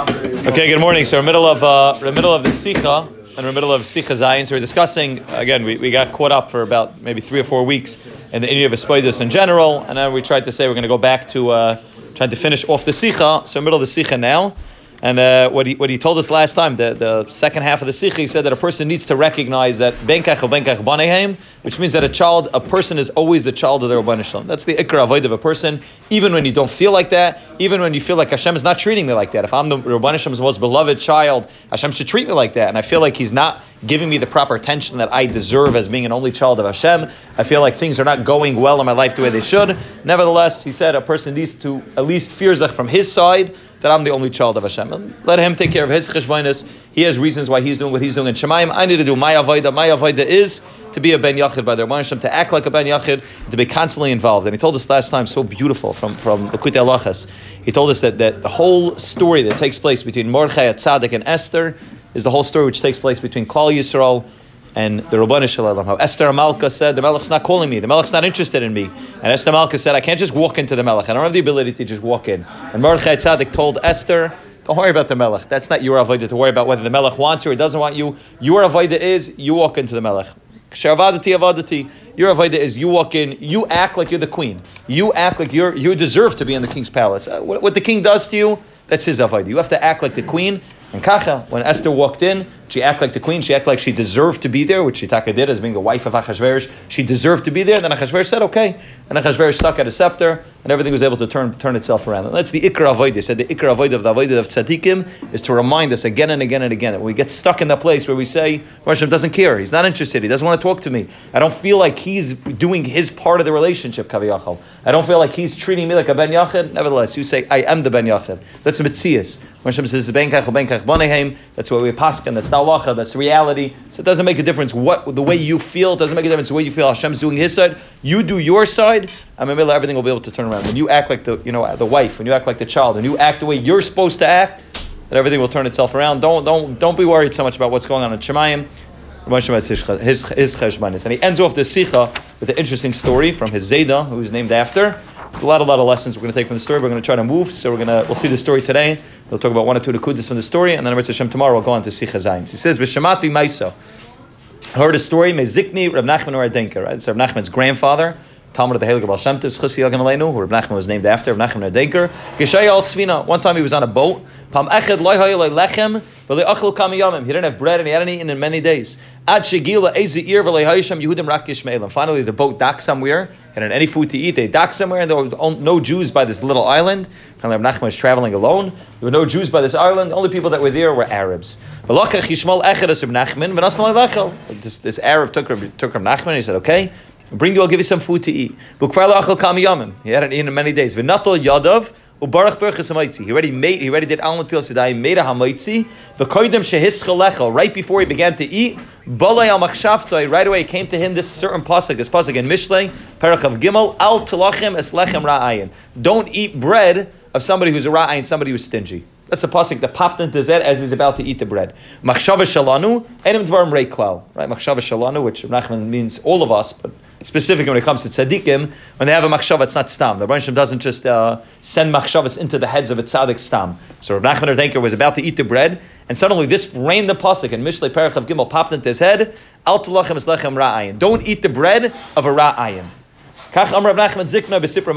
Okay, good morning. So, we're middle of uh, we're middle of the Sikha, and we're middle of Sikha Zion. So, we're discussing again. We, we got caught up for about maybe three or four weeks in the India of Espoidus in general, and then we tried to say we're going to go back to uh, trying to finish off the Sikha. So, middle of the Sikha now. And uh, what, he, what he told us last time, the, the second half of the Sikh, he said that a person needs to recognize that Benkach or Benkach Banehem, which means that a child, a person is always the child of the Rabban Shalom. That's the Ikra Avoid of a person, even when you don't feel like that, even when you feel like Hashem is not treating me like that. If I'm the Rabban most beloved child, Hashem should treat me like that. And I feel like he's not giving me the proper attention that I deserve as being an only child of Hashem. I feel like things are not going well in my life the way they should. Nevertheless, he said a person needs to at least fear Zach from his side that I'm the only child of Hashem. And let him take care of his cheshbonis. He has reasons why he's doing what he's doing in Shemaim. I need to do my avodah. My avodah is to be a ben yachid by their Hashem, to act like a ben yachid, to be constantly involved. And he told us last time so beautiful from from the Likutei Halachos. He told us that, that the whole story that takes place between Mordechai, Tzaddik, and Esther is the whole story which takes place between Klal Yisrael and the Rabbanu Shalom. How Esther Amalka said, the Melech's not calling me, the Melech's not interested in me. And Esther Amalka said, I can't just walk into the Melech. I don't have the ability to just walk in. And Mordechai Tzaddik told Esther, don't worry about the Melech. That's not your avodah to worry about whether the Melech wants you or doesn't want you. Your avodah is you walk into the Melech. Sharvadati avadati. Your avodah is you walk in, you act like you're the queen. You act like you're you deserve to be in the king's palace. Uh, what, what, the king does to you, that's his avodah. You have to act like the queen. And Kacha, when Esther walked in, she acted like the queen. She acted like she deserved to be there, which Shitaka did as being the wife of Achashverosh. She deserved to be there. And then Achashverosh said, okay. And Achashverosh stuck at a scepter, and everything was able to turn, turn itself around. And that's the Ikra Avodah. Said the Ikra Avodah of the Avodah of Tzadikim is to remind us again and again and again that when we get stuck in that place where we say, Hashem doesn't care, he's not interested, he doesn't want to talk to me. I don't feel like he's doing his part of the relationship, Kaviyachal. I don't feel like he's treating me like a Ben Yachid. Nevertheless, you say, I am the Ben Yachid. That's Mitzias. Hashem says, Benkach, Benkach, Banehem. That's what we paskin. That's Talacha. That's reality. So it doesn't make a difference what the way you feel. Doesn't make a difference the way you feel. Hashem's doing His side. You do your side. And maybe everything will be able to turn around. When you act like the you know the wife, when you act like the child, when you act the way you're supposed to act, that everything will turn itself around. Don't don't don't be worried so much about what's going on in Shemayim. His, his And he ends off the Sikha with an interesting story from his Zayda, who is named after. A lot, a lot of lessons we're going to take from the story. We're going to try to move. So we're going to, we'll see the story today. We'll talk about one or two kudis from the story, and then Rebbe Hashem tomorrow we'll go on to Sikha Zayin. He says, "V'shamati Maiso." Heard a story, Mezikni Reb Nachman Horodenker, right? So Reb Nachman's grandfather, Talmud of the Heilige Baal Shem Tov, Aleinu, who Reb Nachman was named after, Reb Nachman Horodenker. Geshaya al Svina. One time he was on a boat. Pam Echad Loy Loy Lechem. He didn't have bread and he hadn't eaten in many days. Finally, the boat docked somewhere. Hadn't any food to eat. They docked somewhere, and there were no Jews by this little island. Apparently, Nachman was traveling alone. There were no Jews by this island. The only people that were there were Arabs. This, this Arab took, took Reb Nachman and he said, "Okay, bring you. I'll give you some food to eat." He hadn't eaten in many days. Ubarach berachas hamaitzi. He already made. He already did al natil sedai. Made a hamaitzi. V'koydem shehischalecha. Right before he began to eat, balei al machshavtoi. Right away came to him this certain pasuk. This pasuk in Mishlei, of Gimel. Al telachem es lechem ra'ayin. Don't eat bread of somebody who's a ra'ayin, somebody who's stingy. That's a pasuk that popped into head as he's about to eat the bread. Machshava shalanu, enim dvarim reiklal. Right, machshava shalanu, which Nachman means all of us, but specifically when it comes to tzaddikim, when they have a machshava, it's not stam. The Rebbeinu doesn't just uh, send machshavas into the heads of a tzaddik stam. So Rav Nachman Horodenker was about to eat the bread, and suddenly this rained the pasuk, and Mishlei Parachav Gimel popped into his head. Don't eat the bread of a ra'ayin. Kach Amr Nachman Zikna Besipra.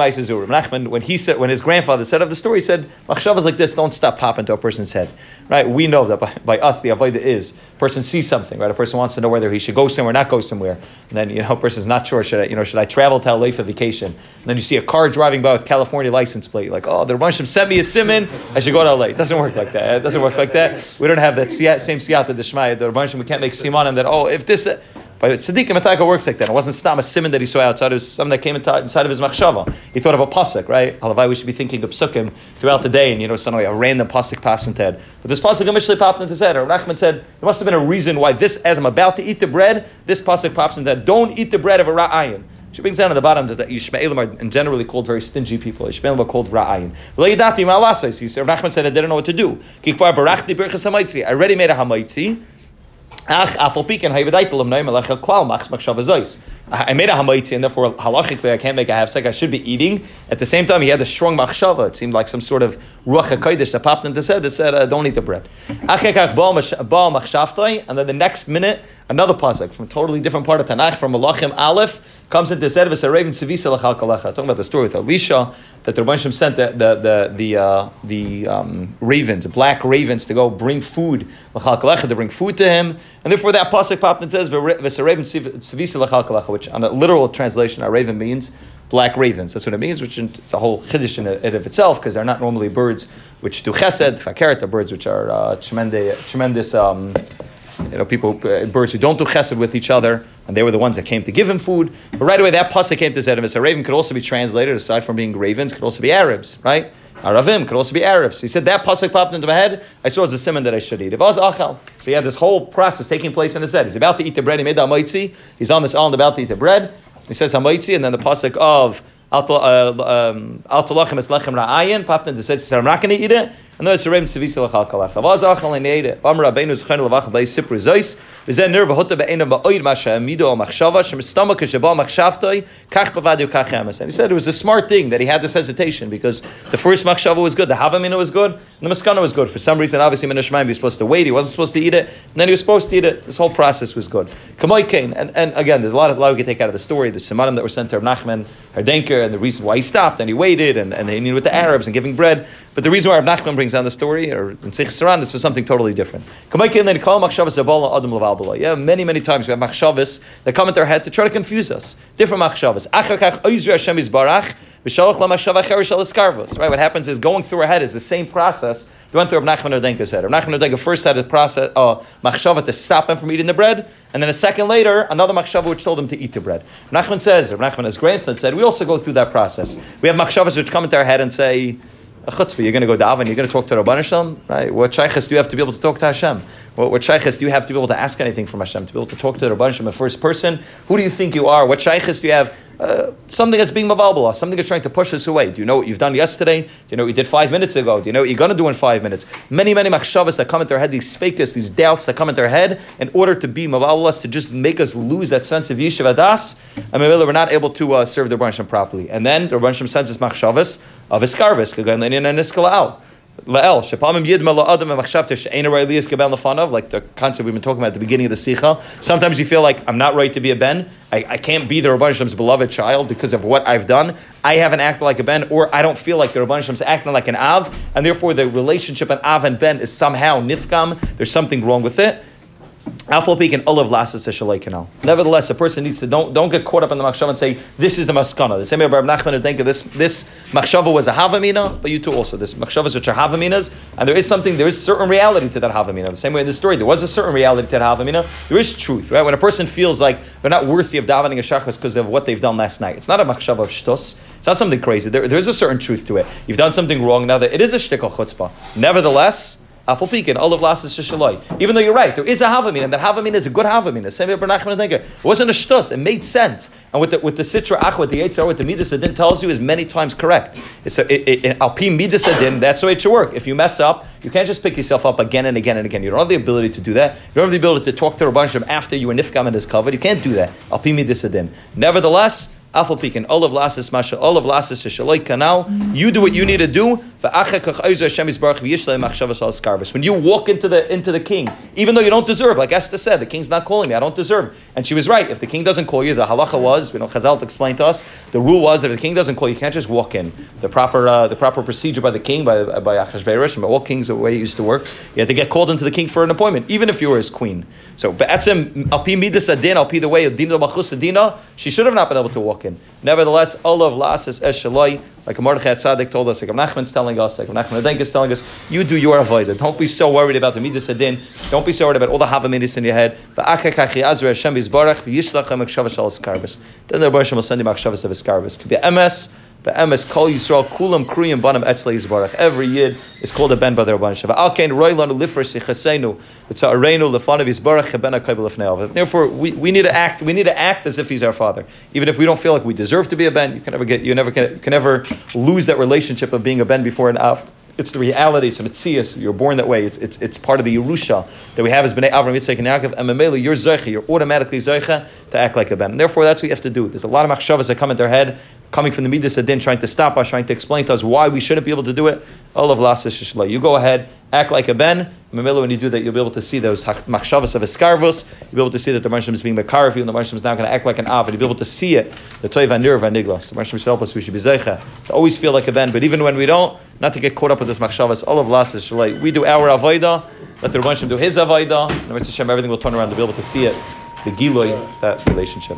Nachman, when he said, when his grandfather said of the story, he said, Machshavas like this don't stop popping to a person's head. Right? We know that by, by us, the avodah is, a person sees something, right? A person wants to know whether he should go somewhere or not go somewhere. And then, you know, a person's not sure, should I, you know, should I travel to LA for vacation? And then you see a car driving by with California license plate, like, oh, the Rebbeinu sent me a simon, I should go to LA. It doesn't work like that. It doesn't work like that. We don't have that same siyata deshmaya. The Rebbeinu we can't make simanim that, oh, if this, but tzaddikim Mataka works like that. It wasn't stam a simon that he saw outside. It was something that came inside of his machshava. He thought of a pasuk, right? Halavai, we should be thinking of psukim throughout the day, and you know, suddenly a random pasuk pops into head. But this pasuk initially popped into his head. Or Nachman said there must have been a reason why this, as I'm about to eat the bread, this pasuk pops into head. Don't eat the bread of a ra'ayin. She brings down at the bottom that the Yishmaelim are generally called very stingy people. Yishmaelim are called Ra'ayin. Nachman said, I didn't know what to do. I already made a hamaitzi. I made a hamaitzi, and therefore halachically I can't make a half I should be eating. At the same time, he had a strong machshava. It seemed like some sort of ruach hakodesh that popped into his head that said, uh, "Don't eat the bread." And then the next minute, another pasuk from a totally different part of Tanakh, from Malachim Aleph, comes into kalecha. Talking about the story with Elisha that the Rebbeinu sent the the the the, uh, the um, ravens, the black ravens, to go bring food to bring food to him, and therefore that pasuk popped and says which on a literal translation, a raven means black ravens. That's what it means, which it's a whole chiddush in of itself, because they're not normally birds which do chesed. Fakeret are birds which are uh, tremendous, tremendous um, you know, people, uh, birds who don't do chesed with each other, and they were the ones that came to give him food. But right away, that pasuk came to Zedemus. A raven could also be translated, aside from being ravens, could also be Arabs, right? Aravim could also be Arabs. He said that pasuk popped into my head. I saw as a simon that I should eat. It was achal. So he had this whole process taking place in his head. He's about to eat the bread. He made the amaitzi. He's on this island about to eat the bread. He says hamaitzi, and then the pasuk of Al talachim es lechem ra'ayin popped into said, I'm not going to eat it. And those are sevisa lechal kalach. Avaz achal neide. Vam rabbeinu zechon levach bei sipri zois. V'zen nerva hota be'ena ba'oid masha mido al machshava shem stomach sheba machshavtoi kach bavadio kach emes. And he said it was a smart thing that he had this hesitation because the first machshava was good, the havamina was good, and the maskana was good. For some reason, obviously, Minashmaim, he was supposed to wait, he wasn't supposed to eat it, and then he was supposed to eat it. This whole process was good. Kamoy Kane, and, and again, there's a lot of a lot we can take out of the story. The simanim that were sent to Nachman, Horodenker, and the reason why he stopped and he waited, and, and he needed with the Arabs and giving bread. But the reason why Rav Nachman brings down the story, or in Sichos HaRan, is for something totally different. Yeah, many, many times we have machshavas that come into our head to try to confuse us. Different machshavas. Right, what happens is going through our head is the same process that went through Rav Nachman Horodenker's head. Rav Nachman Horodenker first had a process, uh, machshava to stop him from eating the bread, and then a second later, another machshava which told him to eat the bread. Rav Nachman says, Rav Nachman, his grandson said, we also go through that process. We have machshavas which come into our head and say, a chutzpah. You're going to go daven. You're going to talk to Rabban Hashem, right? What shaykhs do you have to be able to talk to Hashem? What, what do you have to be able to ask anything from Hashem? To be able to talk to Rabban Hashem, a first person? Who do you think you are? What shaykhs do you have? Uh, something that's being mavalbala, something that's trying to push us away. Do you know what you've done yesterday? Do you know what you did five minutes ago? Do you know what you're going to do in five minutes? Many, many machshavas that come into our head, these fakeness, these doubts that come into our head, in order to be mavalbalas, to just make us lose that sense of yishuv adas, and we're not able to uh, serve the Rabban properly. And then the Rabban sends us machshavas of iskarvis, and iskalal. La'el, shepamim yidma la'adam v'machshavta she'ena ra'iliyas gebel lefanav, like the concept we've been talking about at the beginning of the Sikha. Sometimes you feel like I'm not right to be a Ben. I, I can't be the Rabban Shem's beloved child because of what I've done. I haven't acted like a Ben, or I don't feel like the Rabban Shem's acting like an Av, and therefore the relationship an Av and Ben is somehow nifkam. There's something wrong with it. Nevertheless, a person needs to don't don't get caught up in the machshava and say this is the maskana. The same way Rabbi Nachman would think this this machshava was a havamina, but you too also this machshavas which are havaminas, and there is something there is certain reality to that havamina. The same way in the story there was a certain reality to that havamina. There is truth, right? When a person feels like they're not worthy of davening a shachas because of what they've done last night, it's not a machshava of shtos. It's not something crazy. There, there is a certain truth to it. You've done something wrong now that it is a shtickle chutzpah. Nevertheless Afalpikin, all of lasses shishaloi. Even though you're right, there is a havamin, and that havamin is a good havamin. Same way It wasn't a shtus, it made sense. And with the with the sitra with the eitzar, with the midas adin tells you is many times correct. It's a alpi midas adin. That's the way it should work. If you mess up, you can't just pick yourself up again and again and again. You don't have the ability to do that. You don't have the ability to talk to Rabban after you were nifkam and is covered. You can't do that. Alpi midas adin. Nevertheless. Afal pikin, olav lasis masha, olav lasis shaloi kanal. You do what you need to do. When you walk into the into the king, even though you don't deserve, like Esther said, the king's not calling me, I don't deserve. And she was right. If the king doesn't call you, the halacha was, we know Chazal explained to us, the rule was that if the king doesn't call you, you can't just walk in. The proper uh, the proper procedure by the king, by by Achashverosh, and by all kings, the way it used to work, you had to get called into the king for an appointment, even if you were his queen. So, be'etzem alpi the way of she should have not been able to walk in. Nevertheless, olav lasis eshaloi, like Mordechai Tzaddik told us, like Nachman's telling us, like Nachman Adenk is telling us, you do your avodah. Don't be so worried about the midas adin. Don't be so worried about all the havaminis in your head. Then the Rebbe will send you machshavas of his skarvis. Could be MS. Be'emes kol Yisrael kulam kriyim banam etzle yizbarach. Every yid is called a ben by the Rabban Sheva. Al kein roy lanu lifer sichasenu v'tza'areinu lefanav yizbarach ben ha'kayv lefnei Therefore, we, we need to act. We need to act as if he's our father, even if we don't feel like we deserve to be a ben. You can never get. You never can, can never lose that relationship of being a ben before an av. it's the reality. It's a mitzias. You're born that way. It's, it's, it's part of the Yerusha that we have as Bnei Avram Yitzchak and Yaakov. And you're zeicha. You're automatically zeicha to act like a ben. And therefore, that's what you have to do. There's a lot of machshavas that come into our head, coming from the midas adin, trying to stop us, trying to explain to us why we shouldn't be able to do it. All of shishla. You go ahead, act like a ben. Mamela, when you do that, you'll be able to see those machshavas of eskarvus. You'll be able to see that the Marsham is being makar you, and the Marsham is now going to act like an av. And you'll be able to see it. The toiv anir vaniglas. The Marsham should help us. We should be zeicha to always feel like a ben. But even when we don't, not to get caught up with this machshavas. All of lasas shalai. We do our avodah. Let the Marsham do his avodah. And Hashem, everything will turn around to be able to see it. The giloy, that relationship.